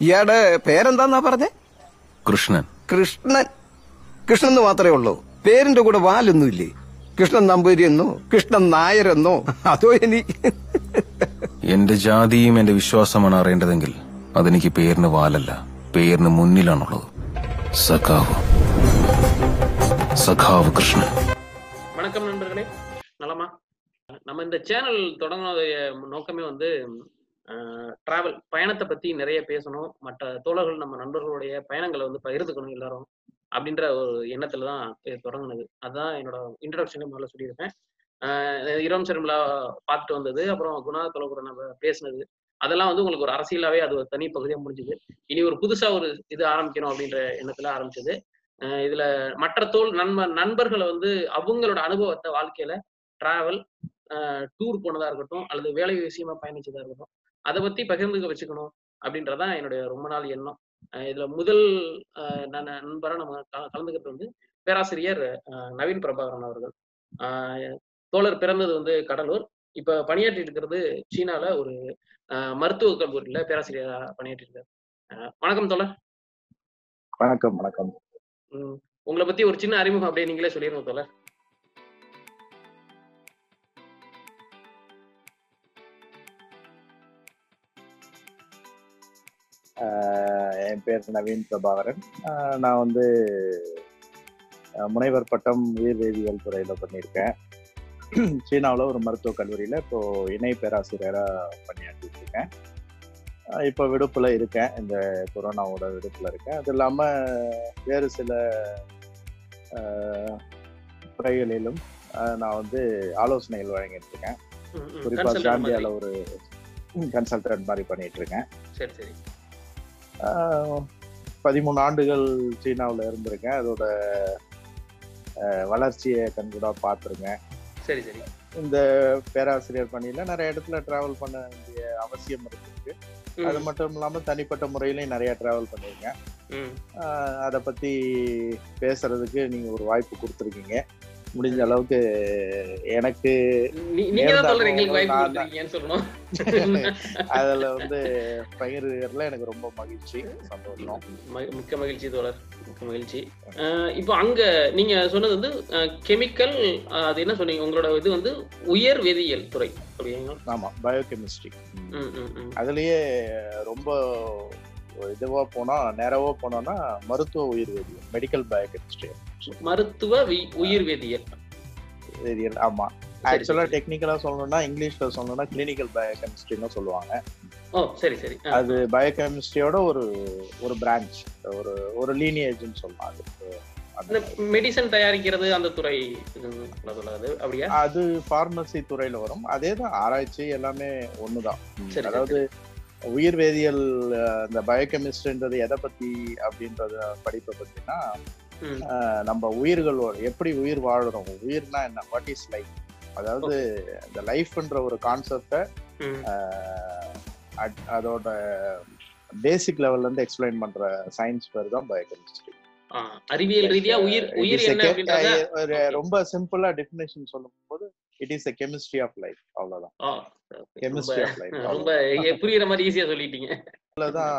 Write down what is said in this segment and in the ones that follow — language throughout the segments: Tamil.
ഇയാടെ പേരെന്താന്നാ പറഞ്ഞേ കൃഷ്ണൻ കൃഷ്ണൻ കൃഷ്ണൻ എന്ന് മാത്രമേ ഉള്ളൂ പേരിന്റെ കൂടെ വാലൊന്നുമില്ലേ കൃഷ്ണൻ നമ്പൂരി എന്നോ കൃഷ്ണൻ നായരെന്നോ അതോ ഇനി എന്റെ ജാതിയും എന്റെ വിശ്വാസമാണ് അറിയേണ്ടതെങ്കിൽ അതെനിക്ക് പേരിന് വാലല്ല പേരിന് മുന്നിലാണുള്ളത് സഖാവ് സഖാവ് കൃഷ്ണൻ வணக்கம் நண்பர்களே நலமா நம்ம இந்த சேனல் தொடங்கினதைய நோக்கமே வந்து டிராவல் பயணத்தை பத்தி நிறைய பேசணும். மற்ற தோழர்கள் நம்ம நண்பர்களுடைய பயணங்களை வந்து பகிர்ந்துக்கணும் எல்லாரும் அப்படின்ற ஒரு எண்ணத்துல தான் தொடங்கினது. அதுதான் என்னோட இன்ட்ரடக்ஷனே முதல்ல சொல்லியிருப்பேன் இரவம் இரவும் சர்மிளா பார்த்துட்டு வந்தது. அப்புறம் குணா கூட நம்ம பேசினது. அதெல்லாம் வந்து உங்களுக்கு ஒரு அரசியலாவே அது ஒரு தனி பகுதியா முடிஞ்சுது. இனி ஒரு புதுசா ஒரு இது ஆரம்பிக்கணும் அப்படின்ற எண்ணத்துல ஆரம்பிச்சது. இதுல மற்ற தோல் நண்ப நண்பர்களை வந்து அவங்களோட அனுபவத்தை வாழ்க்கையில டிராவல் டூர் போனதா இருக்கட்டும் அல்லது வேலை விஷயமா பயணிச்சதா இருக்கட்டும் அதை பத்தி பகிர்ந்துக்க வச்சுக்கணும் அப்படின்றதான் என்னுடைய ரொம்ப நாள் எண்ணம். இதுல முதல் நண்பரா நம்ம கலந்துக்கிறது வந்து பேராசிரியர் நவீன் பிரபாகரன் அவர்கள். தோழர் பிறந்தது வந்து கடலூர். இப்ப பணியாற்றி இருக்கிறது சீனால ஒரு ஆஹ் மருத்துவக் கல்லூரியில பேராசிரியரா பணியாற்றி இருக்காரு வணக்கம் தோழர். வணக்கம் வணக்கம். உங்களை பத்தி ஒரு சின்ன அறிமுகம் அப்படியே நீங்களே சொல்லிருங்க தோழர். என் பேர் நவீன் பிரபாகரன். நான் வந்து முனைவர் பட்டம் உயிர் வேதியியல் துறையில பண்ணியிருக்கேன். சீனாவில் ஒரு மருத்துவக் கல்லூரியில இப்போ இணை பேராசிரியராக பணியாற்றிட்டு இருக்கேன் இப்போ விடுப்புல இருக்கேன். இந்த கொரோனாவோட விடுப்புல இருக்கேன். அது இல்லாம வேறு சில துறைகளிலும் நான் வந்து ஆலோசனைகள் வழங்கிட்டு இருக்கேன் உம் உம் குறிப்பா consultant ஜாம்பியால மாதிரி. ஒரு கன்சல்டன்ட் மாதிரி பண்ணிட்டு இருக்கேன் சரி சரி. பதிமூணு ஆண்டுகள் சீனாவில் இருந்திருக்கேன். அதோட வளர்ச்சியை கண்கூடா பார்த்துருக்கேன். சரி சரி. இந்த பேராசிரியர் பணியில நிறைய இடத்துல டிராவல் பண்ண வேண்டிய அவசியம் இருக்கு அது மட்டும் இல்லாம தனிப்பட்ட முறையிலையும் நிறைய டிராவல் பண்ணியிருக்கேன். அதை பத்தி பேசுறதுக்கு நீங்க ஒரு வாய்ப்பு கொடுத்துருக்கீங்க. முடிஞ்ச அளவுக்கு எனக்கு அதுல வந்து பகிர்றதுல எனக்கு ரொம்ப மகிழ்ச்சி சந்தோஷம். மிக்க மகிழ்ச்சி தோழர். மிக்க மகிழ்ச்சி. இப்போ அங்க நீங்க சொன்னது வந்து கெமிக்கல் அது என்ன சொன்னீங்க? உங்களோட இது வந்து உயர் வேதியியல் துறை ஆமா பயோகெமிஸ்ட்ரி. அதுலயே ரொம்ப இதுவா போனா நேரவா போனோம்னா மருத்துவ உயிர் வேதியியல் மெடிக்கல் பயோகெமிஸ்ட்ரி மருத்துவ உயிர் வேதியியல் வேதியியல் ஆமா. ஆக்சுவலா. டெக்னிக்கலா சொல்லணும்னா இங்கிலீஷ்ல சொல்லணும்னா கிளினிக்கல் பயோகெமிஸ்ட்ரின்னு சொல்லுவாங்க. ஓ சரி சரி. அது பயோகெமிஸ்ட்ரியோட ஒரு ஒரு பிரான்ச் ஒரு ஒரு லீனியேஜ்னு சொல்லலாம் அது அந்த மெடிசன் தயாரிக்கிறது அந்த துறை அப்படியா? அது பார்மசி துறையில வரும். அதே தான் ஆராய்ச்சி எல்லாமே ஒண்ணுதான். அதாவது உயிர் வேதியியல் இந்த பயோகெமிஸ்ட்ரின்றது எதை பத்தி அப்படின்றத படிப்பை பத்தினா நம்ம உயிர்களோட எப்படி உயிர் வாழுறோம்? உயிர்னா என்ன? வாட் இஸ் லைஃப் அதாவது இந்த லைஃப்ன்ற ஒரு கான்செப்டை. அதோட பேசிக் லெவல்ல இருந்து எக்ஸ்பிளைன் பண்ற சயின்ஸ் பேர் தான் பயோகெமிஸ்ட்ரி அறிவியல் ரீதியா உயிர் உயிர். ரொம்ப சிம்பிளா டெஃபினேஷன் சொல்லும் போது it is chemistry of life அவ்வளவுதான். கெமிஸ்ட்ரி ஆஃப் லைஃப் ரொம்ப புரியுற மாதிரி ஈஸியா சொல்லிட்டீங்க. அதுலதான்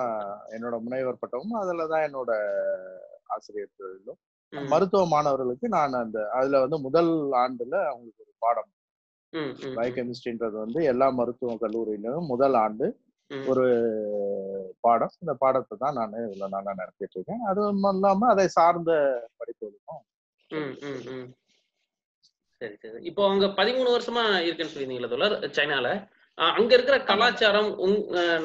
என்னோட முனைவர் பட்டமும் அதுலதான் என்னோட ஆசிரியர் தொழிலும் மருத்துவ மாணவர்களுக்கு நான் அந்த அதுல வந்து முதல் ஆண்டுல அவங்களுக்கு ஒரு பாடம். பயோகெமிஸ்ட்ரின்றது வந்து எல்லா மருத்துவ கல்லூரியிலும் முதல் ஆண்டு. ஒரு பாடம். இந்த பாடத்தை தான் நான் இவ்வளவு நாளா நடத்திட்டு இருக்கேன். அதுவும் இல்லாம அதை சார்ந்த படிப்புகளுக்கும். சரி சரி. இப்போ அங்க பதிமூணு வருஷமா இருக்குன்னு சொல்லியிருந்தீங்களா தோழர் சைனால. அங்க இருக்கிற கலாச்சாரம் உங்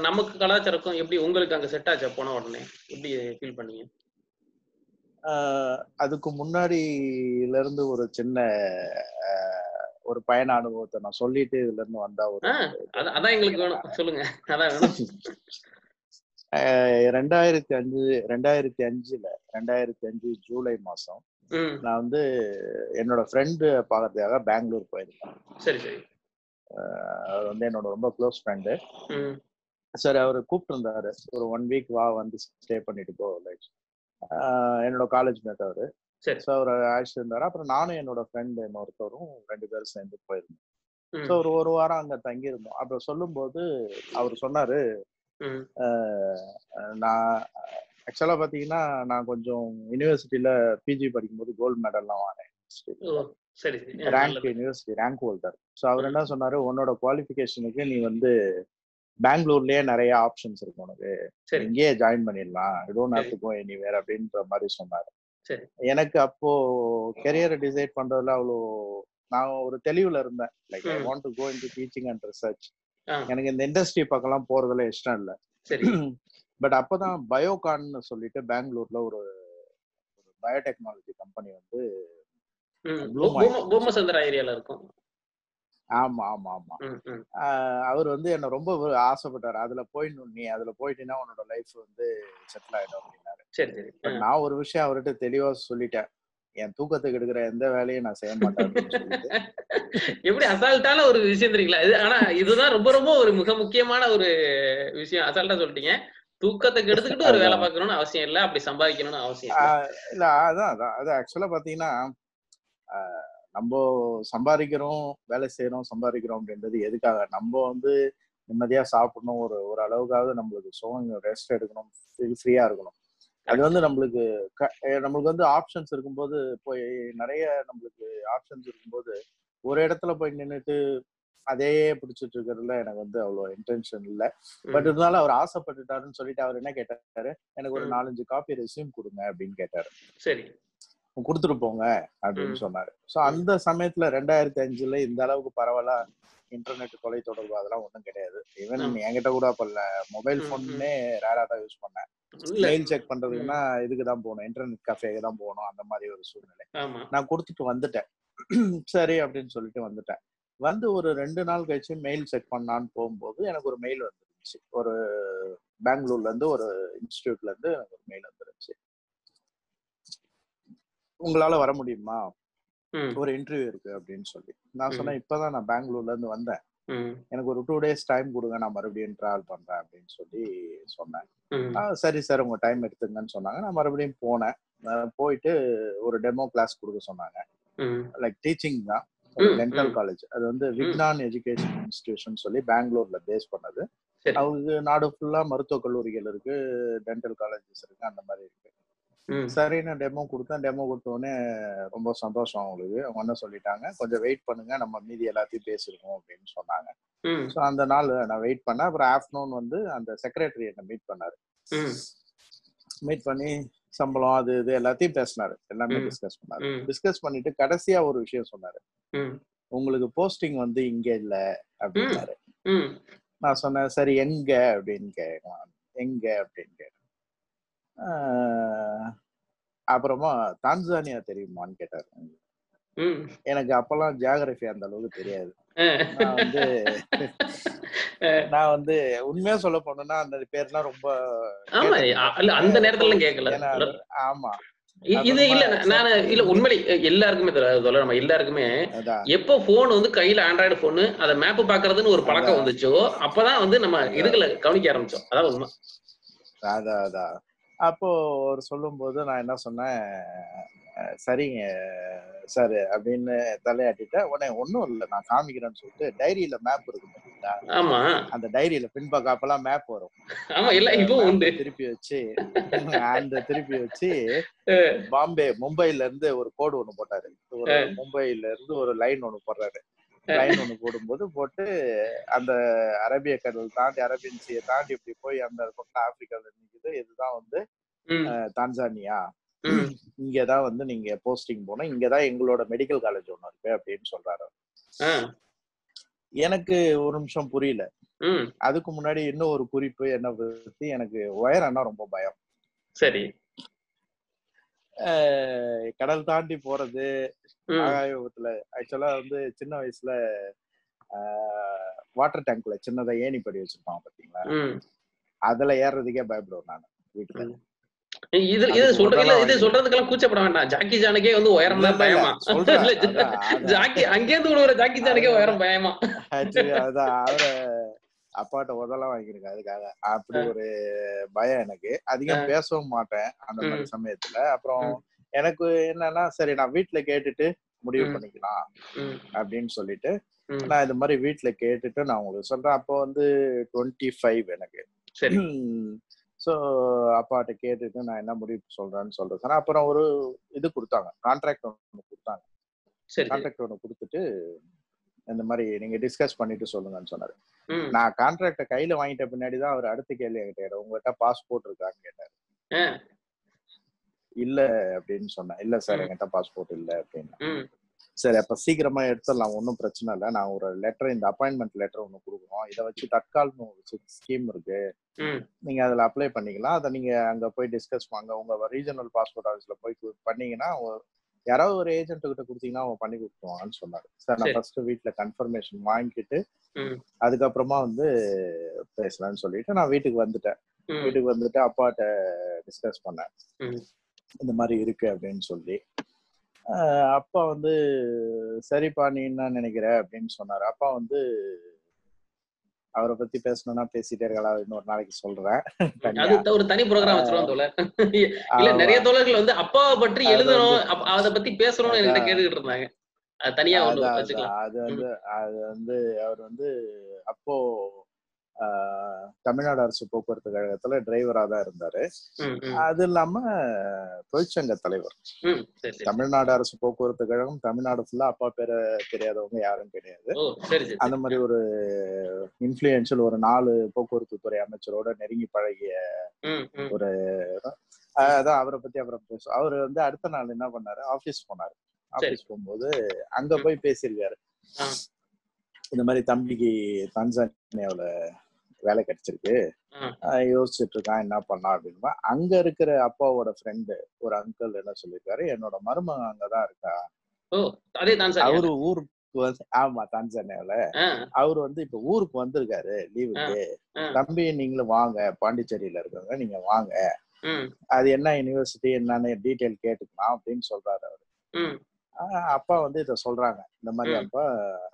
நமக்கு கலாச்சாரக்கும் எப்படி உங்களுக்கு அங்க செட் ஆச்சா போன உடனே? எப்படி ஃபீல் பண்ணீங்க? அதுக்கு முன்னாடில இருந்து ஒரு சின்ன ஒரு பயண அனுபவத்தை நான் சொல்லிட்டு இதுல இருந்து வந்தா ஒரு அதான் எங்களுக்கு வேணும். சொல்லுங்க. அதான் வேணும். ரெண்டாயிரத்தி அஞ்சு ரெண்டாயிரத்தி அஞ்சுல ரெண்டாயிரத்தி அஞ்சு ஜூலை மாசம் நான் வந்து என்னோட ஃப்ரெண்டு பார்க்கறதுக்காக பெங்களூர் போயிருந்தேன். சரி சரி. அவர் வந்து என்னோட ரொம்ப க்ளோஸ் ஃப்ரெண்டு சரி அவர் கூப்பிட்டு இருந்தாரு ஒரு ஒன் வீக் வா வந்து ஸ்டே பண்ணிட்டு போ லைக் என்னோட காலேஜ் மேட் அவரு. சரி. ஸோ அவர் அழைச்சிட்டு இருந்தாரு அப்புறம் நானும் என்னோட ஃப்ரெண்டு இன்னொருத்தரும் ரெண்டு பேரும் சேர்ந்து போயிருந்தோம். ஸோ ஒரு ஒரு வாரம் அங்க தங்கியிருந்தோம். அப்ப சொல்லும்போது அவர் சொன்னாரு ம். "அஹ், அஹ், நான் ஆக்சுவலா பாத்தீங்கன்னா நான் கொஞ்சம் யூனிவர்சிட்டியில பிஜி படிக்கும்போது கோல்டு மெடல்லாம் வாங்கினேன் rank. University rank holder so அவர் என்ன சொன்னாரு? உன்னோட குவாலிஃபிகேஷனுக்கு நீ வந்து பெங்களூர்லயே நிறைய ஆப்ஷன்ஸ் இருக்கு உனக்கு. இங்கேயே ஜாயின் பண்ணிடலாம். Don't have. To go anywhere அப்படின்ற மாதிரி சொன்னாரு. எனக்கு அப்போ கெரியரை டிசைட் பண்றதுல அவ்வளோ நான் ஒரு தெளிவுல இருந்தேன். Like I. Want to go in teaching and research எனக்கு இந்த இண்டஸ்ட்ரி பக்கம்லாம் போறதுல இஷ்டம் இல்லை. சரி. பட் அப்பதான் பயோகான்னு சொல்லிட்டு பெங்களூர்ல ஒரு பயோடெக்னாலஜி கம்பெனி வந்து ஏரியால இருக்கும். ஆமா ஆமா ஆமா. அவர் வந்து என்ன ரொம்ப ஆசைப்பட்டாரு. அதுல போயிடணும் நீ அதுல போயிட்டீங்கன்னா உன்னோட லைஃப் வந்து செட்டில் ஆயிடும் அப்படின்னாரு. நான் ஒரு விஷயம் அவர்கிட்ட தெளிவா சொல்லிட்டேன். என் தூக்கத்துக்கு எடுக்கிற எந்த வேலையும் நான் செய்ய மாட்டேன் எப்படி அசால்ட்டான ஒரு விஷயம் தெரியுங்களா? இது ஆனா இதுதான் ரொம்ப ரொம்ப ஒரு மிக முக்கியமான ஒரு விஷயம். அசால்ட்டா சொல்லிட்டீங்க. தூக்கத்தை கெடுத்துக்கிட்டு ஒரு வேலை பார்க்கணும்னு அவசியம் இல்ல. அப்படி சம்பாதிக்கணும்னு அவசியம் இல்ல. ஆஹ் அதான் அதான். அது ஆக்சுவலா பாத்தீங்கன்னா நம்ம சம்பாதிக்கிறோம் வேலை செய்யறோம் சம்பாதிக்கிறோம் அப்படின்றது எதுக்காக? நம்ம வந்து நிம்மதியா சாப்பிடணும். ஒரு ஒரு அளவுக்காவது நம்மளுக்கு சுகம் ரெஸ்ட் எடுக்கணும் ஃப்ரீயா இருக்கணும். அது வந்து நம்மளுக்கு க- நம்மளுக்கு வந்து ஆப்ஷன்ஸ் இருக்கும்போது போய் நிறைய நம்மளுக்கு ஆப்ஷன்ஸ் இருக்கும்போது ஒரு இடத்துல போய் நின்னுட்டு அதே பிடிச்சிட்டு இருக்கிறதுல எனக்கு வந்து அவ்வளோ இன்டென்ஷன் இல்லை. பட் இருந்தாலும் அவர் ஆசைப்பட்டுட்டாருன்னு சொல்லிட்டு அவர் என்ன கேட்டாரு? எனக்கு ஒரு. நாலஞ்சு காப்பி ரெசியூம் கொடுங்க அப்படின்னு கேட்டாரு. சரி. கொடுத்துட்டு போங்க அப்படின்னு. சொன்னாரு. சோ அந்த சமயத்துல ரெண்டாயிரத்தி அஞ்சுல இந்த அளவுக்கு பரவலா இன்டர்நெட் தொலைத்தொடர்பு அதெல்லாம் ஒண்ணும் கிடையாது. ஈவன். என்கிட்ட கூட அப்ப மொபைல் போன்னே ரேரா தான் யூஸ் பண்ணேன். மெயில் செக் பண்றதுக்குன்னா இதுக்கு தான் போகணும். இன்டர்நெட் கஃபேக்கு தான் போகணும். அந்த மாதிரி ஒரு சூழ்நிலை. நான் கொடுத்துட்டு வந்துட்டேன். சரி அப்படின்னு சொல்லிட்டு வந்துட்டேன். வந்து ஒரு ரெண்டு நாள் கழிச்சு மெயில் செக் பண்ணான்னு போகும்போது எனக்கு ஒரு மெயில் வந்துருந்துச்சு. ஒரு பெங்களூர்ல இருந்து ஒரு இன்ஸ்டியூட்ல இருந்து எனக்கு ஒரு மெயில் வந்துருச்சு உங்களால வர முடியுமா? ஒரு இன்டர்வியூ இருக்கு அப்படின்னு சொல்லி. நான் சொன்னேன் இப்பதான் நான் பெங்களூர்ல இருந்து வந்தேன். எனக்கு ஒரு டூ டேஸ் டைம் கொடுங்க நான் மறுபடியும் டிராவல் பண்றேன் அப்படின்னு சொல்லி சொன்னேன். சரி சார் உங்க டைம் எடுத்துங்கன்னு சொன்னாங்க. நான் மறுபடியும் போனேன். போயிட்டு ஒரு டெமோ கிளாஸ் கொடுக்க சொன்னாங்க. லைக் டீச்சிங் தான். டென்டல். காலேஜ் அது வந்து விக்னான் எஜுகேஷன் இன்ஸ்டிடியூஷன் சொல்லி பெங்களூர்ல பேஸ் பண்ணது. அவங்களுக்கு நாடு ஃபுல்லா மருத்துவக் கல்லூரிகள் இருக்கு டென்டல் காலேஜஸ் இருக்கு அந்த மாதிரி இருக்கு. சரி நான் டெமோ கொடுத்தேன். டெமோ கொடுத்த உடனே ரொம்ப சந்தோஷம் அவங்களுக்கு. அவங்க என்ன சொல்லிட்டாங்க கொஞ்சம் வெயிட் பண்ணுங்க. நம்ம மீதி எல்லாத்தையும் பேசிருக்கோம் அப்படின்னு சொன்னாங்க. ஸோ அந்த நாள் நான் வெயிட் பண்ணேன். அப்புறம் ஆஃப்டர்நூன் வந்து அந்த செக்ரட்டரி என்னை மீட் பண்ணாரு. மீட் பண்ணி சம்பளம் அது இது எல்லாத்தையும் பேசினாரு. எல்லாமே. டிஸ்கஸ் பண்ணாரு. டிஸ்கஸ் பண்ணிட்டு கடைசியா ஒரு விஷயம் சொன்னாரு. உங்களுக்கு போஸ்டிங் வந்து இங்க இல்ல அப்படின்னாரு. நான் சொன்னேன் சரி எங்க? அப்படின்னு கேட்கலாம் எங்க? அப்படின்னு கேட்டேன். அப்புறமா தான்சானியா தெரியுமான்னு கேட்டாரு. எனக்கு அப்பெல்லாம் ஜியாகிரபி அந்த அளவுக்கு தெரியாது. நான் வந்து நான் வந்து உண்மையா சொல்ல போனேன்னா அந்த பேர்லாம் ரொம்ப அந்த நேரத்துல கேட்கல அது- ஆமா. இது இல்ல நான் இல்ல உண்மையிலே எல்லாருக்குமே சொல்ல நம்ம எல்லாருக்குமே எப்போ போன் வந்து கையில ஆண்ட்ராய்டு போனு அத மேப் பாக்குறதுன்னு ஒரு பழக்கம். வந்துச்சோ அப்பதான் வந்து நம்ம இதுகளை கவனிக்க ஆரம்பிச்சோம். அதான் உண்மை. அதான் அதான். அப்போ ஒரு சொல்லும்போது நான் என்ன சொன்னேன் சரிங்க சார். அப்படின்னு தலையாட்டிட்டேன் உடனே ஒன்றும் இல்லை நான் காமிக்கிறேன்னு சொல்லிட்டு டைரியில மேப் இருக்கு பார்த்தீங்களா ஆமா. அந்த டைரியில பின்பக்கம் அப்பெல்லாம் மேப் வரும். ஆமா இல்ல அந்த இப்போ உண்டு. திருப்பி வச்சு அந்த திருப்பி வச்சு பாம்பே மும்பைல இருந்து ஒரு கோடு ஒண்ணு போட்டாரு. ஒரு மும்பைல இருந்து ஒரு லைன் ஒண்ணு போடுறாரு. லைன் ஒண்ணு போடும்போது போட்டு அந்த அரேபிய கடல் தாண்டி அரேபியன் சீயை தாண்டி இப்படி போய் அந்த பக்கம் ஆப்பிரிக்கால நிக்குது. இதுதான் வந்து தான்சானியா. இங்கதான் வந்து நீங்க போஸ்டிங் போகணும். இங்கதான் எங்களோட மெடிக்கல் காலேஜ் ஒண்ணு இருக்கு அப்படின்னு சொல்றாரு எனக்கு ஒரு நிமிஷம் புரியல. அதுக்கு முன்னாடி இன்னும் ஒரு குறிப்பு என்ன பத்தி எனக்கு உயரம்னா ரொம்ப பயம். சரி. கடல் தாண்டி போறது ம், ஆகாய விபத்துல ஆக்சுவலா வந்து சின்ன வயசுல வாட்டர் டேங்க்ல சின்னதா ஏணி படி வச்சிருப்பாங்க பாத்தீங்களா. அதுல ஏறுறதுக்கே பயப்படுவேன் நான் வீட்டுல. இது சொல்றதுல இது சொல்றதுக்கெல்லாம் கூச்சப்பட வேண்டாம். ஜாக்கி ஜானுக்கே வந்து உயரம் தான் பயமா. ஜாக்கி அங்கேருந்து விடுற ஜாக்கி ஜானுக்கே. உயரம் பயமா? அதான் அவரை அப்பாட்ட உதலாம் வாங்கியிருக்கேன் அதுக்காக. அப்படி ஒரு பயம் எனக்கு. அதிகம் பேசவும் மாட்டேன் அந்த மாதிரி. சமயத்துல. அப்புறம். எனக்கு என்னன்னா சரி நான் வீட்டுல கேட்டுட்டு முடிவு. பண்ணிக்கலாம் அப்படின்னு சொல்லிட்டு. நான் இது மாதிரி வீட்டுல கேட்டுட்டு நான் உங்களுக்கு சொல்றேன். அப்போ வந்து டுவெண்ட்டி ஃபைவ் எனக்கு. சரி. ஸோ அப்பாட்ட கேட்டுட்டு நான் என்ன முடிவு சொல்றேன்னு சொல்றேன். சொன்னேன். அப்புறம் ஒரு இது கொடுத்தாங்க. கான்ட்ராக்ட் ஒன்று கொடுத்தாங்க. சரி சரி. கான்ட்ராக்ட் ஒன்று கொடுத்துட்டு இந்த மாதிரி நீங்க டிஸ்கஸ் பண்ணிட்டு சொல்லுங்கன்னு சொன்னாரு. நான் கான்ட்ராக்டை கையில வாங்கிட்ட பின்னாடி தான் அவர் அடுத்த கேள்வி கேட்டாரு. உங்ககிட்ட பாஸ்போர்ட் இருக்கான்னு கேட்டாரு. இல்ல அப்படின்னு சொன்னேன். இல்ல சார். என்கிட்ட பாஸ்போர்ட் இல்ல அப்படின்னு. சரி அப்ப சீக்கிரமா எடுத்துடலாம். ஒன்றும் பிரச்சனை இல்லை. நான் ஒரு லெட்டர் இந்த அப்பாயின்மெண்ட் லெட்டர் ஒன்று கொடுக்குறோம் இதை வச்சு தற்கால்னு ஒரு ஸ்கீம் இருக்கு. நீங்க அதுல அப்ளை பண்ணிக்கலாம். அதை நீங்க அங்க போய் டிஸ்கஸ் பண்ண உங்க ரீஜனல் பாஸ்போர்ட் ஆஃபீஸ்ல போய் பண்ணீங்கன்னா யாராவது ஒரு ஏஜென்ட் கிட்ட கொடுத்தீங்கன்னா அவங்க பண்ணி கொடுத்துருவாங்கன்னு சொன்னாரு. சார் நான். ஃபர்ஸ்ட் வீட்ல கன்ஃபர்மேஷன் வாங்கிட்டு அதுக்கப்புறமா வந்து பேசலாம்னு சொல்லிட்டு நான் வீட்டுக்கு வந்துட்டேன். வீட்டுக்கு வந்துட்டு அப்பாட்ட டிஸ்கஸ் பண்ணேன். இந்த மாதிரி இருக்கு அப்படின்னு சொல்லி. அப்பா வந்து சரிப்பா நீ என்ன நினைக்கிற? அப்படின்னு சொன்னாரு. அப்பா வந்து அவரை பத்தி பேசணும்னா பேசிட்டே இருக்கலாம் இன்னொரு நாளைக்கு சொல்றேன். அது ஒரு தனி ப்ரோக்ராம் வச்சிருவோம் தோழர். இல்ல. நிறைய தோழர்கள் வந்து அப்பாவை பற்றி எழுதணும் அத பத்தி பேசணும்னு என்கிட்ட. கேட்டுக்கிட்டு இருந்தாங்க. அது தனியா. அது வந்து அது வந்து அவர் வந்து அப்போ தமிழ்நாடு அரசு போக்குவரத்து கழகத்துல டிரைவரா தான் இருந்தாரு. அது இல்லாம தொழிற்சங்க தலைவர். தமிழ்நாடு அரசு போக்குவரத்து கழகம் தமிழ்நாடு ஃபுல்லா அப்பா பேரை தெரியாதவங்க யாரும் கிடையாது. அந்த மாதிரி ஒரு இன்ஃபுளுயன்ஷியல் ஒரு நாலு போக்குவரத்து துறை அமைச்சரோட நெருங்கி பழகிய ஆஹ் அதான் அவரை பத்தி பேசும் அவர் வந்து அடுத்த நாள் என்ன பண்ணாரு? ஆபீஸ் போனாரு. ஆபீஸ் போகும்போது அங்க. போய் பேசியிருக்காரு. இந்த மாதிரி தம்பிக்கு தன்சானியாவுல வேலை கிடைச்சிருக்கு. யோசிச்சுட்டு இருக்கான் என்ன பண்ணலாம் அப்படின்னா அங்க இருக்கிற அப்பாவோட ஃப்ரெண்டு ஒரு அங்கிள் என்ன சொல்லியிருக்காரு என்னோட மருமகன் அங்கதான் இருக்கா? அவரு ஊருக்கு வந்து ஆமா தான்சானியாவுல அவர் வந்து இப்ப ஊருக்கு வந்திருக்காரு லீவுக்கு. தம்பி நீங்களும் வாங்க பாண்டிச்சேரியில இருக்கவங்க நீங்க வாங்க. அது என்ன யூனிவர்சிட்டி என்னன்னு டீட்டெயில் கேட்டுக்கலாம் அப்படின்னு சொல்றாரு அவரு. அப்பா வந்து இத சொல்றாங்க. இந்த மாதிரி. அப்பா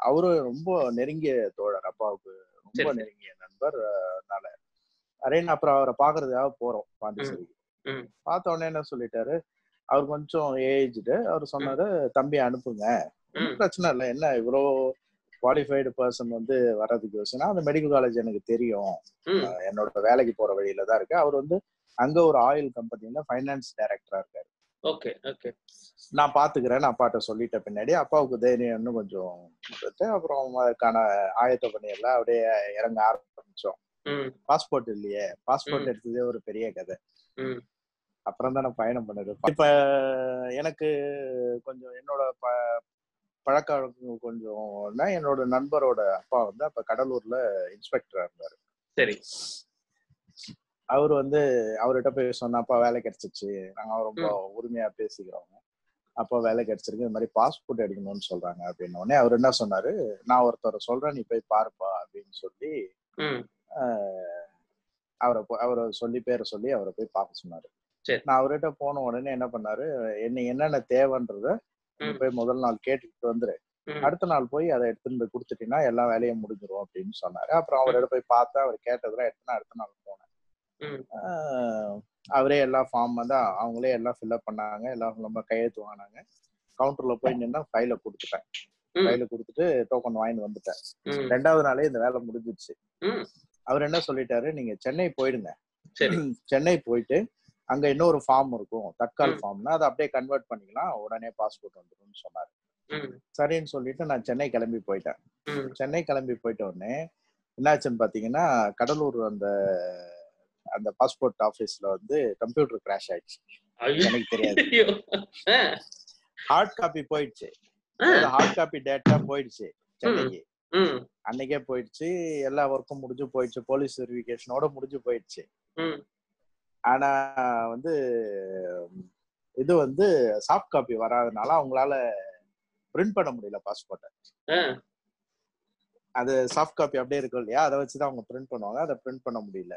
அவரும் ரொம்ப நெருங்கிய தோழர் அப்பாவுக்கு ரொம்ப. நெருங்கிய நண்பர் அதனால அரேன் அப்புறம் அவரை பாக்குறதுக்காக போறோம் பாண்டிச்சேரிக்கு ம். பார்த்த உடனே என்ன சொல்லிட்டாரு? அவர் கொஞ்சம் ஏஜ்டு அவர் சொன்னாரு தம்பி அனுப்புங்க. பிரச்சனை இல்லை. என்ன இவ்வளோ குவாலிஃபைடு பர்சன் வந்து வர்றதுக்கு யோசனை? அந்த மெடிக்கல் காலேஜ் எனக்கு தெரியும். என்னோட வேலைக்கு போற வழியில தான் இருக்கு. அவர் வந்து அங்க ஒரு ஆயில் கம்பெனில ஃபைனான்ஸ் டைரக்டரா இருக்காரு. Okay okay. நான் பாத்துக்கிறேன் அப்பாட்ட சொல்லிட்ட பின்னாடி. அப்பாவுக்கு தைரியம் இன்னும் கொஞ்சம் அப்புறம் அதுக்கான ஆயத்த பணியெல்லாம் அப்படியே இறங்க ஆரம்பிச்சோம். பாஸ்போர்ட் இல்லையே. பாஸ்போர்ட். எடுத்ததே ஒரு பெரிய கதை. அப்புறம் தான் நான் பயணம் பண்ணது. இப்ப எனக்கு கொஞ்சம் என்னோட ப பழக்க வழக்கங்கள் கொஞ்சம் என்னோட நண்பரோட அப்பா வந்து அப்ப கடலூர்ல இன்ஸ்பெக்டரா இருந்தாரு. சரி. அவர் வந்து அவர்கிட்ட போய் சொன்ன அப்பா வேலை கிடைச்சிச்சு. நாங்க ரொம்ப உரிமையா பேசிக்கிறோம். அப்பா வேலை கிடைச்சிருக்கு. இந்த மாதிரி பாஸ்போர்ட் எடுக்கணும்னு சொல்றாங்க அப்படின்னு உடனே அவர் என்ன சொன்னாரு? நான் ஒருத்தரை சொல்றேன் நீ போய் பாருப்பா அப்படின்னு சொல்லி அவரை அவரை சொல்லி பேரை சொல்லி அவரை போய் பார்க்க சொன்னாரு. சரி. நான் அவர்கிட்ட போன உடனே என்ன பண்ணாரு? என்ன என்னென்ன தேவைன்றத. போய் முதல் நாள் கேட்டுட்டு வந்துரு. அடுத்த நாள் போய் அதை எடுத்துன்னு போய் கொடுத்துட்டீங்கன்னா எல்லா வேலையும் முடிஞ்சிரும் அப்படின்னு சொன்னாரு. அப்புறம் அவர்கிட்ட போய் பார்த்தா அவர் கேட்டதெல்லாம் எடுத்துனா அடுத்த நாள் போனேன். அவரே எல்லா ஃபார்ம் வந்து அவங்களே எல்லாம் ஃபில்அப் பண்ணாங்க. எல்லாம் நம்ம கையெழுத்து வாங்கினாங்க. கவுண்டர்ல போய் நின்னா ஃபைல கொடுத்துட்டேன். ஃபைல கொடுத்துட்டு டோக்கன் வாங்கிட்டு வந்துட்டேன். ரெண்டாவது நாளே இந்த வேலை முடிஞ்சிச்சு. ம். அவர் என்ன சொல்லிட்டாரு? நீங்க சென்னை போயிடுங்க. சென்னை போயிட்டு அங்க இன்னொரு ஃபார்ம் இருக்கும். தட்கால் ம். ஃபார்ம்னா அதை அப்படியே கன்வெர்ட் பண்ணிக்கலாம். உடனே பாஸ்போர்ட் வந்துரும்னு சொன்னாரு. சரின்னு சொல்லிட்டு நான் சென்னை கிளம்பி போயிட்டேன். சென்னை கிளம்பி போயிட்ட உடனே என்னாச்சுன்னு பாத்தீங்கன்னா கடலூர் அந்த அந்த பாஸ்போர்ட் ஆபீஸ்ல வந்து கம்ப்யூட்டர் கிராஷ் ஆயிடுச்சு. எனக்கு தெரியாது. ஹார்ட் காப்பி போயிடுச்சு. ஹார்ட் காப்பி டேட்டா போயிடுச்சு சென்னைக்கு. அன்னைக்கே போயிடுச்சு. எல்லா ஒர்க்கும் முடிஞ்சு போயிடுச்சு. போலீஸ் வெரிஃபிகேஷனோட முடிஞ்சு போயிடுச்சு. ஆனா வந்து இது வந்து சாஃப்ட் காப்பி வராதனால அவங்களால பிரிண்ட் பண்ண முடியல பாஸ்போர்ட்டை அது சாஃப்ட் காப்பி அப்படியே இருக்கும் இல்லையா? அதை வச்சுதான் அவங்க பிரிண்ட் பண்ணுவாங்க. அதை பிரிண்ட் பண்ண முடியல.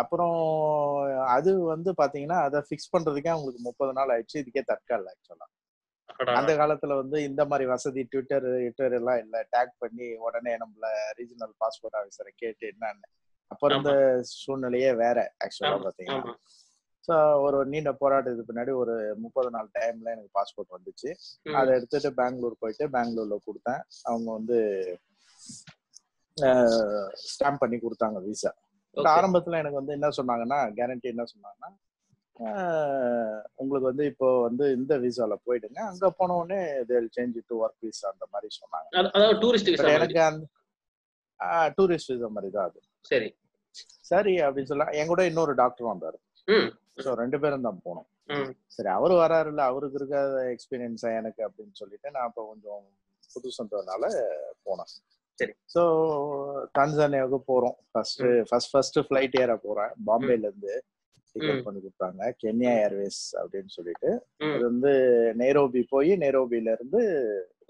அப்புறம் அது வந்து பாத்தீங்கன்னா அதை ஃபிக்ஸ் பண்றதுக்கே அவங்களுக்கு முப்பது நாள் ஆயிடுச்சு. இதுக்கே தற்கால ஆக்சுவலா. அந்த காலத்துல வந்து இந்த மாதிரி வசதி ட்விட்டர் ட்விட்டர் எல்லாம் இல்ல. டேக் பண்ணி உடனே நம்மள ரீஜனல் பாஸ்போர்ட் ஆஃபீஸரை கேட்டு என்னன்னு. அப்ப இருந்த சூழ்நிலையே வேற ஆக்சுவலா பாத்தீங்கன்னா. ஸோ ஒரு நீண்ட போராட்டத்துக்கு பின்னாடி ஒரு முப்பது நாள் டைம்ல எனக்கு பாஸ்போர்ட் வந்துச்சு. அதை எடுத்துட்டு பெங்களூர் போயிட்டு பெங்களூர்ல கொடுத்தேன். அவங்க வந்து ஸ்டாம்ப் பண்ணி கொடுத்தாங்க விசா. ஆரம்பத்துல எனக்கு வந்து என்ன சொன்னாங்கன்னா கேரண்டி என்ன சொன்னாங்கன்னா உங்களுக்கு வந்து இப்போ வந்து இந்த விசால போயிடுங்க. அங்க போன உடனே சேஞ்ச் டு ஒர்க் விசா அந்த மாதிரி சொன்னாங்க. அதாவது டூரிஸ்ட் விசா எனக்கு அந்த டூரிஸ்ட் விசா மாதிரி தான் அது. சரி. சரி அப்படின்னு சொல்ல என் கூட இன்னொரு டாக்டர் வந்தாரு. ஸோ ரெண்டு பேரும் தான் போனோம். சரி அவர் வராரு இல்ல அவருக்கு இருக்காத எக்ஸ்பீரியன்ஸா எனக்கு அப்படின்னு சொல்லிட்டு நான் இப்போ கொஞ்சம் புதுசுன்றதுனால போனேன். சரி. ஸோ தான்சானியாவுக்கு போறோம். ஃபர்ஸ்ட் ஃபர்ஸ்ட் ஃபர்ஸ்ட் ஃபிளைட் ஏற போறேன். பாம்பேல இருந்து டிக்கெட். பண்ணி கொடுத்தாங்க. கென்யா ஏர்வேஸ் அப்படின்னு சொல்லிட்டு. அது வந்து நைரோபி போய் நைரோபில இருந்து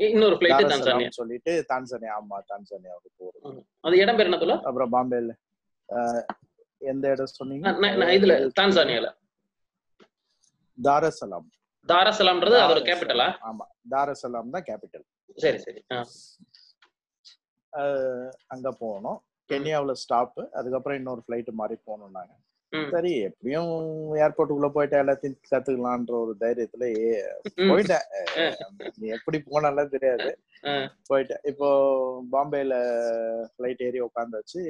இன்னொரு ஃபிளைட் தான்சானியா சொல்லிட்டு தான்சானியா ஆமா தான்சானியாவுக்கு போறோம் அது இடம் பேர் என்ன அப்புறம் பாம்பேல. எந்த இடம் சொன்னீங்க? இதுல தான்சானியால தாரசலாம். தாரசலாம்ன்றது அதோட. கேபிட்டலா ஆமா தாரசலாம் தான் கேபிட்டல் சரி. சரி. அங்க போனோம் கென்யாவுல ஸ்டாப் அதுக்கப்புறம் இன்னொரு ஃபிளைட் மாதிரி போனோம் நாங்க ம். சரி எப்படியும் ஏர்போர்ட்டுக்குள்ள போயிட்டு எல்லாத்தையும் கத்துக்கலான்ற ஒரு தைரியத்துல. போயிட்டேன். நீ எப்படி போனாலும் தெரியாது. போயிட்டேன். இப்போ பாம்பேல ஃபிளைட் ஏறி உட்காந்தாச்சு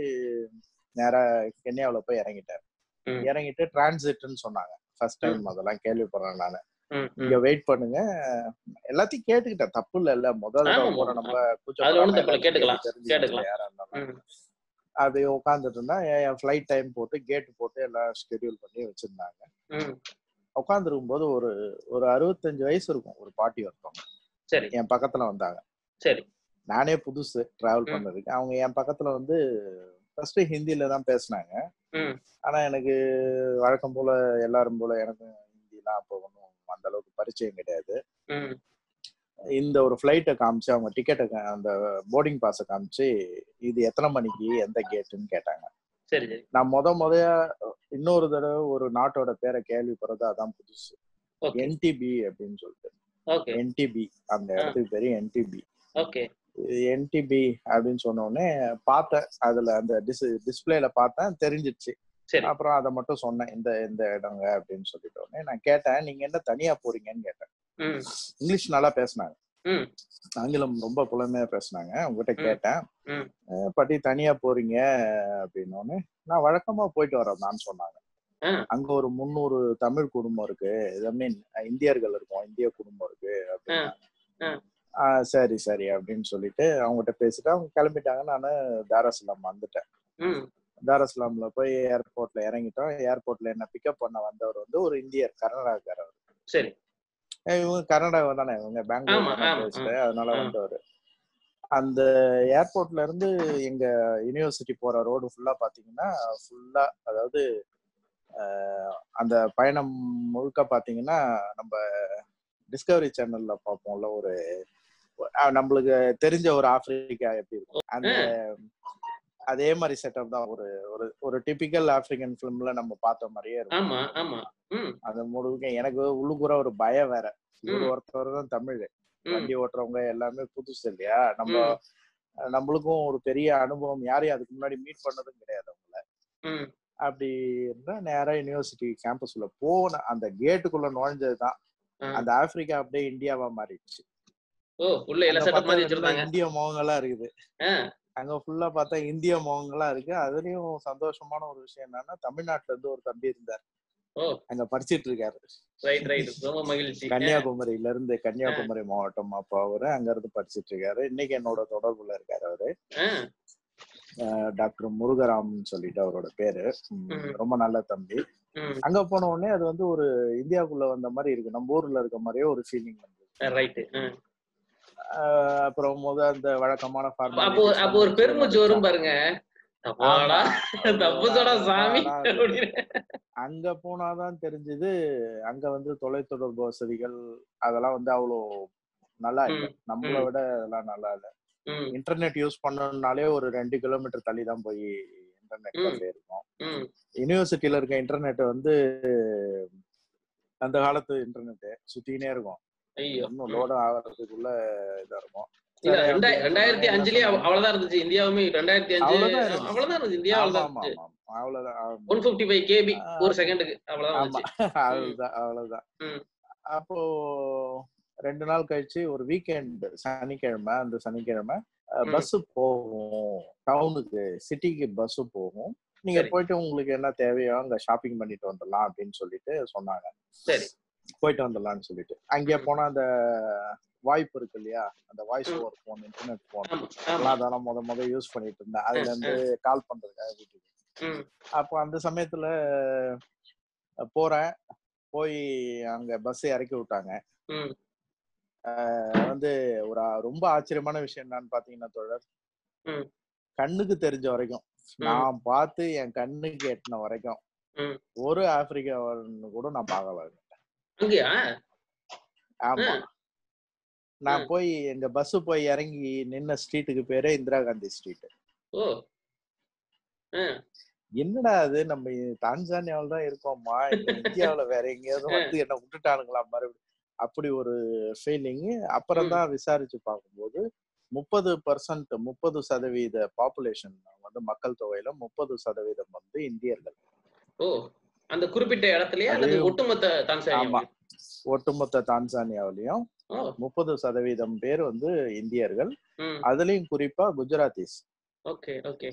நேரா கென்யாவுல போய் இறங்கிட்டேன். இறங்கிட்டு டிரான்சிட்னு சொன்னாங்க. ஃபர்ஸ்ட் டைம் அதெல்லாம் கேள்விப்படுறேன் நானு. இங்க வெயிட் பண்ணுங்க எல்லாத்தையும் கேட்டுக்கிட்டேன் தப்பு இல்ல இல்ல முதல். நம்ம அதுல ஒண்ணும் கூச்சப்படாம தப்பு இல்ல, கேட்டுக்கலாம், தெரிஞ்சுக்கணும் கேட்டுக்கலாம். யாரா இருந்தாலும். ம். அப்படி உட்காந்துட்டு இருந்தா என் ஃபிளைட் டைம் போட்டு கேட் போட்டு எல்லாம் ஷெட்யூல் பண்ணி வச்சிருந்தாங்க. உட்காந்துருக்கும் போது ஒரு ஒரு அறுபத்தஞ்சு வயசு இருக்கும் ஒரு பாட்டி ஒருத்தவங்க சரி என் பக்கத்துல வந்தாங்க சரி நானே புதுசு டிராவல். பண்ணதுக்கு அவங்க என் பக்கத்துல வந்து ஃபர்ஸ்ட் ஹிந்தில தான் பேசினாங்க. ஆனா எனக்கு வழக்கம் போல எல்லாரும் போல எனக்கு ஹிந்திலாம் அப்போ ஒன்றும் அந்த அளவுக்கு பரிச்சயம் கிடையாது. இந்த ஒரு ஃப்ளைட்டை காமிச்சு அவங்க டிக்கெட்டை அந்த போர்டிங் பாஸை காமிச்சு இது எத்தனை மணிக்கு எந்த கேட்டுன்னு கேட்டாங்க. நான் முத முத இன்னொரு தடவை ஒரு நாட்டோட பேரை கேள்விப்படுறது அதான் புதுசு. என்டிபி அப்படின்னு சொல்லிட்டு. என்டிபி அந்த இடத்துக்கு பேரு என்டிபி ஓகே. என்டிபி அப்படின்னு சொன்ன உடனே பார்த்தேன். அதுல அந்த டிஸ் டிஸ்பிளேல பார்த்தேன் தெரிஞ்சிச்சு. சரி. அப்புறம் அதை மட்டும் சொன்னேன் இந்த இந்த இடங்க அப்படின்னு சொல்லிட்ட உடனே நான் கேட்டேன் நீங்க என்ன தனியா போறீங்கன்னு கேட்டேன். இங்கிலீஷ் நல்லா பேசினாங்க. ஆங்கிலம் ரொம்ப புலமையா பேசினாங்க. உங்ககிட்ட. கேட்டேன். பாட்டி தனியா போறீங்க? அப்படின்னோடனே நான் வழக்கமா போயிட்டு வரேன் தான் சொன்னாங்க. அங்க ஒரு முந்நூறு தமிழ் குடும்பம் இருக்கு. ஐ மீன் இந்தியர்கள் இருக்கும். இந்திய குடும்பம் இருக்கு. ஆ, சரி சரி அப்படின்னு சொல்லிட்டு அவங்ககிட்ட பேசிட்டு அவங்க கிளம்பிட்டாங்க. நானு தாராசுலாம் வந்துட்டேன். ம் தாராசுலாம்ல போய் ஏர்போர்ட்ல இறங்கிட்டோம். ஏர்போர்ட்ல என்ன பிக்கப் பண்ண வந்தவர் வந்து ஒரு இந்தியர் கர்நாடகாரர் சரி. இவங்க கர்நாடகா தானே இவங்க பெங்களூர் அதனால. வந்தவர். அந்த ஏர்போர்ட்ல இருந்து எங்க யூனிவர்சிட்டி போற ரோடு ஃபுல்லா பாத்தீங்கன்னா ஃபுல்லா அதாவது அந்த பயணம் முழுக்க பாத்தீங்கன்னா நம்ம டிஸ்கவரி சேனல்ல பார்ப்போம்ல ஒரு நம்மளுக்கு தெரிஞ்ச ஒரு ஆப்பிரிக்கா எப்படி இருக்கும். அந்த அதே மாதிரி செட்டப் தான். ஒரு ஒரு ஒரு டிபிக்கல் ஆப்பிரிக்கன் ஃபிலிம்ல நம்ம பார்த்த மாதிரியே இருக்கும். அந்த முழுக்க எனக்கு உள்ளுக்குற ஒரு பயம் வேற. ம். ஒருத்தர் தான் தமிழ். வண்டி ஓட்டுறவங்க எல்லாமே புதுசு இல்லையா? நம்ம நம்மளுக்கும் ஒரு பெரிய அனுபவம். யாரையும் அதுக்கு முன்னாடி மீட் பண்ணதும் கிடையாது அவங்கள. அப்படி இருந்தா நேரா யூனிவர்சிட்டி கேம்பஸ்ல போன அந்த கேட்டுக்குள்ள நுழைஞ்சதுதான் ஆ. அந்த ஆப்பிரிக்கா அப்படியே இந்தியாவா மாறிடுச்சு. உள்ள இந்திய முகங்களா இருக்குது. அங்க ஃபுல்லா பார்த்தா இந்திய முகங்களா இருக்கு. அதுலயும் சந்தோஷமான ஒரு விஷயம் என்னன்னா தமிழ்நாட்டுல இருந்து ஒரு தம்பி இருந்தார். அங்க படிச்சிட்டு இருக்காரு. கன்னியாகுமரியில இருந்து கன்னியாகுமரி மாவட்டம் அப்ப அவரு அங்க இருந்து படிச்சிட்டு இருக்காரு. இன்னைக்கு என்னோட தொடர்புல இருக்காரு அவரு. டாக்டர் முருகராம்னு சொல்லிட்டு அவரோட பேரு. ரொம்ப நல்ல தம்பி. அங்க போன உடனே அது வந்து ஒரு இந்தியாவுக்குள்ள வந்த மாதிரி இருக்கு. நம்ம ஊர்ல இருக்க மாதிரியே ஒரு ஃபீலிங் வந்து அப்புறம் முத அந்த வழக்கமான அப்போ formalities அப்போ ஒரு பெருமூச்சு வரும் பாருங்க. அங்க போனாதான் தெரிஞ்சது அங்க வந்து தொலைத்தொடர்பு வசதிகள் அதெல்லாம் வந்து அவ்வளோ நல்லா இல்லை. நம்மளை. விட அதெல்லாம் நல்லா இல்லை. இன்டர்நெட் யூஸ் பண்ணணும்னாலே ஒரு ரெண்டு கிலோமீட்டர் தள்ளி தான் போய் இன்டர்நெட். கஃபே இருக்கும். யூனிவர்சிட்டியில இருக்க இன்டர்நெட் வந்து அந்த காலத்து இன்டர்நெட் சுத்தினே இருக்கும். இன்னும் ம். லோடு ஆகிறதுக்குள்ள இதா இருக்கும் இல்ல ரெண்டாயிரத்தி. அஞ்சுலயே அவ- அவ்வளவுதான் இருந்துச்சு இந்தியாவுமே ரெண்டாயிரத்தி அஞ்சு அவ்வளவுதான் இருந்துச்சு. இந்தியா அவ்வளவுதான் அவ்வளவுதான். One fifty five KB. ஒரு செகண்டுக்கு அவ்வளவுதான் அவ்வளவுதான். அப்போ ரெண்டு நாள் கழிச்சு ஒரு வீக்கெண்ட் சனிக்கிழமை அந்த சனிக்கிழமை. பஸ் போகும் டவுனுக்கு சிட்டிக்கு பஸ் போகும் நீங்க. போயிட்டு உங்களுக்கு என்ன தேவையோ அங்க ஷாப்பிங் பண்ணிட்டு வந்துடலாம் அப்படின்னு சொல்லிட்டு சொன்னாங்க சரி போயிட்டு வந்துடலாம்னு சொல்லிட்டு அங்கே போனா அந்த வாய்ப்பு இருக்கு இல்லையா? அந்த voice. Over phone internet phone அதெல்லாம் முத முத யூஸ் பண்ணிட்டு இருந்தேன். அதுல இருந்து கால் பண்றதுக்காக வீட்டுக்கு. அப்போ அந்த சமயத்துல போறேன். போய் அங்க பஸ் இறக்கி விட்டாங்க. வந்து ஒரு ரொம்ப ஆச்சரியமான விஷயம் என்னன்னு பாத்தீங்கன்னா தோழர். ம். கண்ணுக்கு தெரிஞ்ச வரைக்கும். நான் பார்த்து என் கண்ணுக்கு எட்டின வரைக்கும். ஒரு ஆப்பிரிக்காவன்னு கூட நான் பார்க்கல. அங்கயா? ஆமா. நான். போய் எங்க பஸ் போய் இறங்கி நின்ன ஸ்ட்ரீட்டுக்கு பேரே இந்திரா காந்தி ஸ்ட்ரீட் ஓ. என்னடா அது? நம்ம தான்சானியாவில் தான் இருக்கோமா இந்தியாவுல வேற எங்கேயாவது வந்து என்ன விட்டுட்டானுங்களா மறுபடியும் அப்படி ஒரு ஃபீலிங் அப்புறம் தான் விசாரிச்சு பார்க்கும்போது முப்பது பர்சன்ட் முப்பது சதவீத பாப்புலேஷன் வந்து மக்கள் தொகையில முப்பது சதவீதம் வந்து இந்தியர்கள். அந்த குறிப்பிட்ட இடத்துலயே அல்லது ஒட்டுமொத்த தான்சானியா ஒட்டுமொத்த தான்சானியாவிலையும் முப்பது சதவீதம் பேர் வந்து இந்தியர்கள். அதுலயும் குறிப்பா குஜராத்திஸ். Okay okay.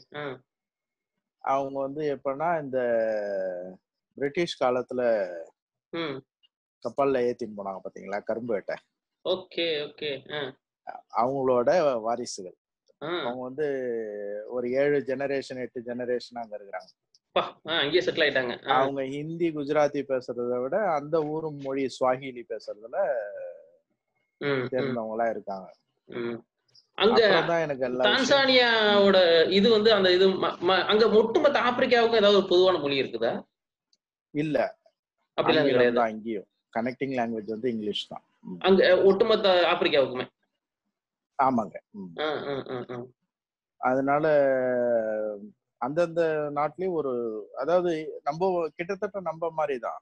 அவங்க வந்து எப்பன்னா இந்த பிரிட்டிஷ் காலத்துல கப்பல்ல ஏத்தின்னு போனாங்க பாத்தீங்களா? கரும்பு வேட்டை ஓகே. ஓகே அவங்களோட வாரிசுகள். அவங்க வந்து ஒரு ஏழு ஜெனரேஷன் எட்டு ஜெனரேஷன் அங்க இருக்கிறாங்க. அங்கேயே செட்டில் ஆயிட்டாங்க. அவங்க ஹிந்தி குஜராத்தி பேசுறதை விட அந்த ஊர் மொழி ஸ்வாஹிலி பேசுறதுல தேர்ந்தவங்களா இருக்காங்க. அங்க எனக்கு தான்சானியாவோட இது வந்து அந்த இது அங்க ஒட்டுமொத்த ஆப்பிரிக்காவுக்கும் ஏதாவது ஒரு பொதுவான மொழி இருக்குதா? இல்ல. அப்படிலாம் கிடையாது. அங்கேயும் கனெக்டிங் லாங்குவேஜ் வந்து இங்கிலீஷ் தான். அங்க ஒட்டுமொத்த ஆப்பிரிக்காவுக்குமே. ஆமாங்க. அதனால அந்தந்த நாட்டிலயும் ஒரு அதாவது நம்ம கிட்டத்தட்ட நம்ம மாதிரி தான்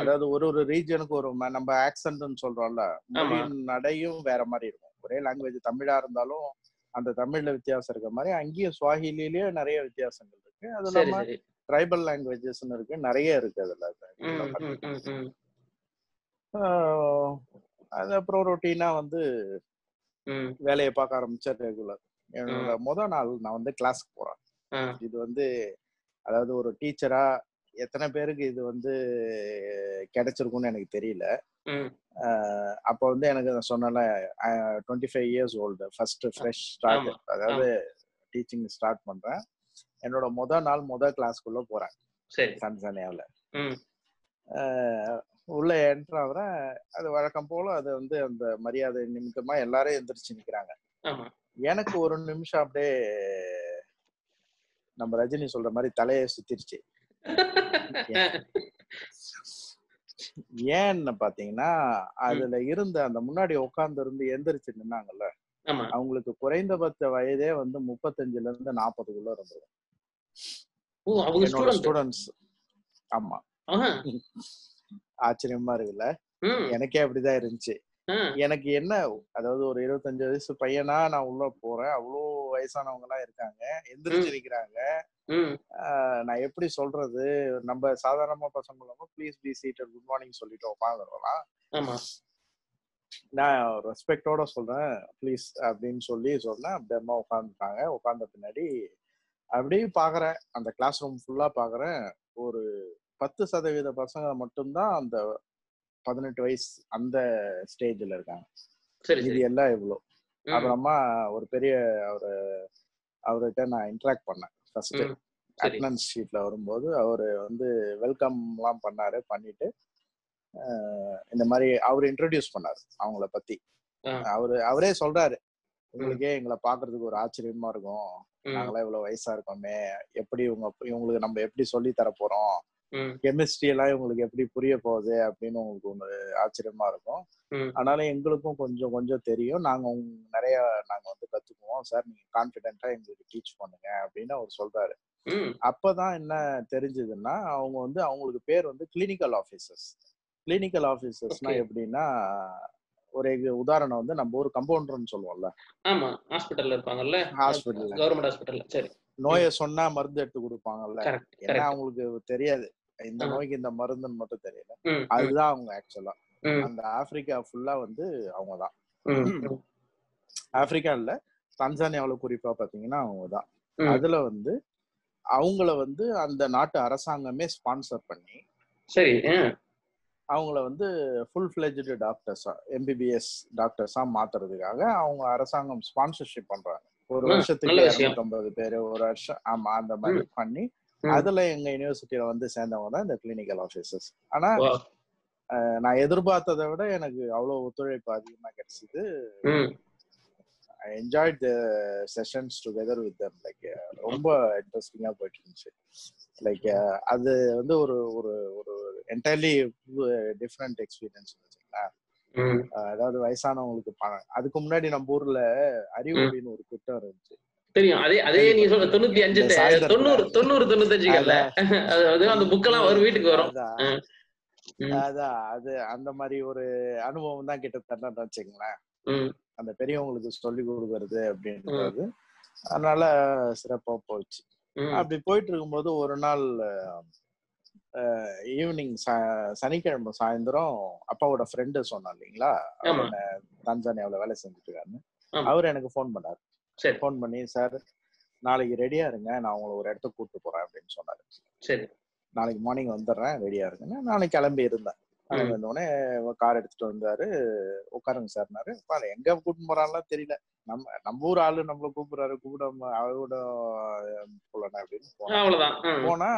அதாவது ஒரு ஒரு ரீஜனுக்கு ஒரு நம்ம ஆக்சன்ட்னு சொல்றோம்ல மொழியின் நடையும் வேற மாதிரி இருக்கும். ஒரே லாங்குவேஜ் தமிழா இருந்தாலும் அந்த தமிழ்ல வித்தியாசம் இருக்க மாதிரி அங்கேயும் சுவாஹிலிலேயே நிறைய வித்தியாசங்கள் இருக்கு. அது இல்லாம ட்ரைபல் லாங்குவேஜஸ்னு இருக்கு நிறைய இருக்கு அதுல. அது அப்புறம் ரொட்டீனா வந்து வேலையை பார்க்க ஆரம்பிச்சேன் ரெகுலர் என்னோட முத நாள் நான் வந்து கிளாஸ்க்கு போறேன். இது வந்து அதாவது ஒரு டீச்சரா எத்தனை பேருக்கு இது வந்து கிடைச்சிருக்கும்னு எனக்கு தெரியல. அப்போ வந்து எனக்கு நான் சொன்னல twenty five years old first fresh start அதாவது டீச்சிங் ஸ்டார்ட் பண்றேன். என்னோட முத நாள் முத கிளாஸ்க்குள்ள போறேன். சரி. தான்சானியாவில் உள்ள என்ட்ரு ஆகுறேன். அது வழக்கம் போல அது வந்து அந்த மரியாதை நிமித்தமா எல்லாரும் எந்திரிச்சு நிக்கிறாங்க. எனக்கு ஒரு நிமிஷம் அப்படியே நம்ம ரஜினி சொல்ற மாதிரி தலையை சுத்திருச்சு. ஏன்னு பாத்தீங்கன்னா அதுல இருந்த அந்த முன்னாடி உட்கார்ந்து இருந்து எந்திரிச்சு நின்னாங்கல்ல அவங்களுக்கு குறைந்தபட்ச வயதே வந்து முப்பத்தஞ்சுல இருந்து நாற்பதுக்குள்ள அவங்க என்னோட ஸ்டூடெண்ட் ஸ்டூடெண்ட்ஸ் ஆமா. ஆச்சரியமா இருக்குல்ல? எனக்கே அப்படிதான் இருந்துச்சு. எனக்கு என்ன அதாவது ஒரு இருபத்தஞ்சு வயசு பையனா நான் உள்ள போறேன். அவ்வளோ வயசானவங்க எல்லாம் இருக்காங்க எந்திரிச்சு நிக்கிறாங்க. ம். ஆஹ் நான் எப்படி சொல்றது? நம்ம சாதாரணமா பசங்க இல்லாம please be seated good morning சொல்லிட்டு உட்காந்துருக்கலாம் ஆமா. நான் ரெஸ்பெக்டோட சொல்றேன். ப்ளீஸ் அப்படின்னு சொல்லி சொன்னேன் அப்படியே அம்மா உட்காந்துட்டாங்க உட்கார்ந்த பின்னாடி அப்படியே பாக்குறேன். அந்த கிளாஸ் ரூம் ஃபுல்லா பாக்குறேன். ஒரு பத்து சதவீத பசங்க மட்டும்தான் அந்த பதினெட்டு வயசு அந்த ஸ்டேஜ்ல இருக்காங்க. இது எல்லாம் இவ்வளோ அப்புறமா ஒரு பெரிய அவரு அவர்கிட்ட நான் இன்ட்ராக்ட் பண்ணேன். ஃபர்ஸ்ட் அட்டனன்ஸ் ஷீட்ல வரும்போது அவர் வந்து வெல்கம் எல்லாம் பண்ணாரு பண்ணிட்டு இந்த மாதிரி அவர் இன்ட்ரடியூஸ் பண்ணாரு அவங்கள பத்தி. அவரு அவரே சொல்றாரு உங்களுக்கே எங்களை பாக்குறதுக்கு ஒரு ஆச்சரியமா இருக்கும். நாங்களாம் இவ்வளவு வயசா இருக்கோமே. எப்படி இவங்க இவங்களுக்கு நம்ம எப்படி சொல்லி தர போறோம்? கெமிஸ்ட்ரி எல்லாம் இவங்களுக்கு எப்படி புரிய போகுது அப்படின்னு உங்களுக்கு ஒண்ணு ஆச்சரியமா இருக்கும். ஆனாலும் எங்களுக்கும் கொஞ்சம் கொஞ்சம் தெரியும். நாங்க நிறைய நாங்க வந்து கத்துக்குவோம். சார் நீங்க கான்பிடென்ட்டா எங்களுக்கு டீச் பண்ணுங்க அப்படின்னு அவர் சொல்றாரு. அப்பதான் என்ன தெரிஞ்சதுன்னா அவங்க வந்து அவங்களுக்கு பேர் வந்து கிளினிக்கல் ஆபீசர்ஸ் கிளினிக்கல் Okay. எப்படின்னா ஒரு உதாரணம் வந்து நம்ம ஒரு கம்பவுண்டர்னு சொல்லுவோம்ல. ஆமா ஹாஸ்பிட்டல்ல இருப்பாங்கல்ல. ஹாஸ்பிட்டல்ல கவர்மெண்ட் ஹாஸ்பிட்டல்ல சரி. நோயை சொன்னா மருந்து எடுத்து கொடுப்பாங்கல்ல. கரெக்ட் அவங்களுக்கு தெரியாது. இந்த. நோய்க்கு இந்த மருந்துன்னு மட்டும் தெரியல. அதுதான் அவங்க ஆக்சுவலா அந்த ஆப்பிரிக்கா ஃபுல்லா வந்து அவங்க தான் ம், ம், ஆப்பிரிக்கா இல்ல தன்சானியாவுல குறிப்பா பாத்தீங்கன்னா அவங்க தான் ம். அதுல வந்து அவங்கள வந்து அந்த நாட்டு அரசாங்கமே ஸ்பான்சர் பண்ணி சரி அவங்கள வந்து ஃபுல் ஃபிளெஜ்டு டாக்டர்ஸா எம்பிபிஎஸ் டாக்டர்ஸா மாத்துறதுக்காக அவங்க அரசாங்கம் ஸ்பான்சர்ஷிப் பண்றாங்க. ஒரு வருஷத்துக்கு. இருநூத்தம்பது பேர் ஒரு வருஷம் ஆமா அந்த மாதிரி பண்ணி. அதுல எங்க யூனிவர்சிட்டியில வந்து சேர்ந்தவங்க தான் இந்த கிளினிக்கல் ஆஃபீஸர்ஸ் ஆனா நான் எதிர்பார்த்ததை விட எனக்கு அவ்வளவு ஒத்துழைப்பு அதிகமா கிடைச்சது. I enjoyed the sessions together with them like ரொம்ப இன்ட்ரெஸ்டிங்கா போயிட்டு இருந்துச்சு. லைக் அது வந்து ஒரு ஒரு ஒரு என்டையர்லி டிஃப்ரெண்ட் எக்ஸ்பீரியன்ஸ். அஹ் அதாவது வயசானவங்களுக்கு பணம் அதுக்கு முன்னாடி நம்ம ஊர்ல அறிவொளின்னு ஒரு திட்டம் இருந்துச்சு. தெரியும். அதே அதே நீ சொல்ற தொண்ணூத்தி அஞ்சு. தொண்ணூறு தொண்ணூறு தொண்ணூத்தஞ்சுகள்ல. அது அந்த புக்கெல்லாம் ஒரு வீட்டுக்கு வரும். அதான். அது அந்த மாதிரி ஒரு அனுபவம் தான் கிட்டத்தட்ட வச்சுங்களேன் அந்த பெரியவங்களுக்கு சொல்லி கொடுக்கறது அப்படின்றது. அதனால சிறப்பா போச்சு. அப்படி போயிட்டு இருக்கும்போது ஒரு நாள் ஈவினிங் சனிக்கிழமை சாயந்தரம் அப்பாவோட ஃப்ரெண்டு சொன்னா இல்லைங்களா? தன்சானியாவில் வேலை செஞ்சுட்டு இருக்காருன்னு. அவர் எனக்கு ஃபோன் பண்ணாரு. சரி. ஃபோன் பண்ணி சார் நாளைக்கு ரெடியா இருங்க. நான் உங்களை ஒரு இடத்துக்கு கூப்பிட்டு போறேன் அப்படின்னு சொன்னாரு. சரி. நாளைக்கு மார்னிங் வந்துடுறேன் ரெடியா இருங்கன்னு. நாளைக்கு கிளம்பி இருந்தேன். கிளம்பி வந்தோடனே கார் எடுத்துட்டு வந்தாரு. உட்காருங்க சார்னாரு பாரு எங்க கூட்டிட்டு போறான்லாம் தெரியல. நம்ம நம்ம ஊர் ஆளு நம்மள கூப்பிடுறாரு. கூப்பிடாம அவரோட போலண்ணா அப்படின்னு. போனா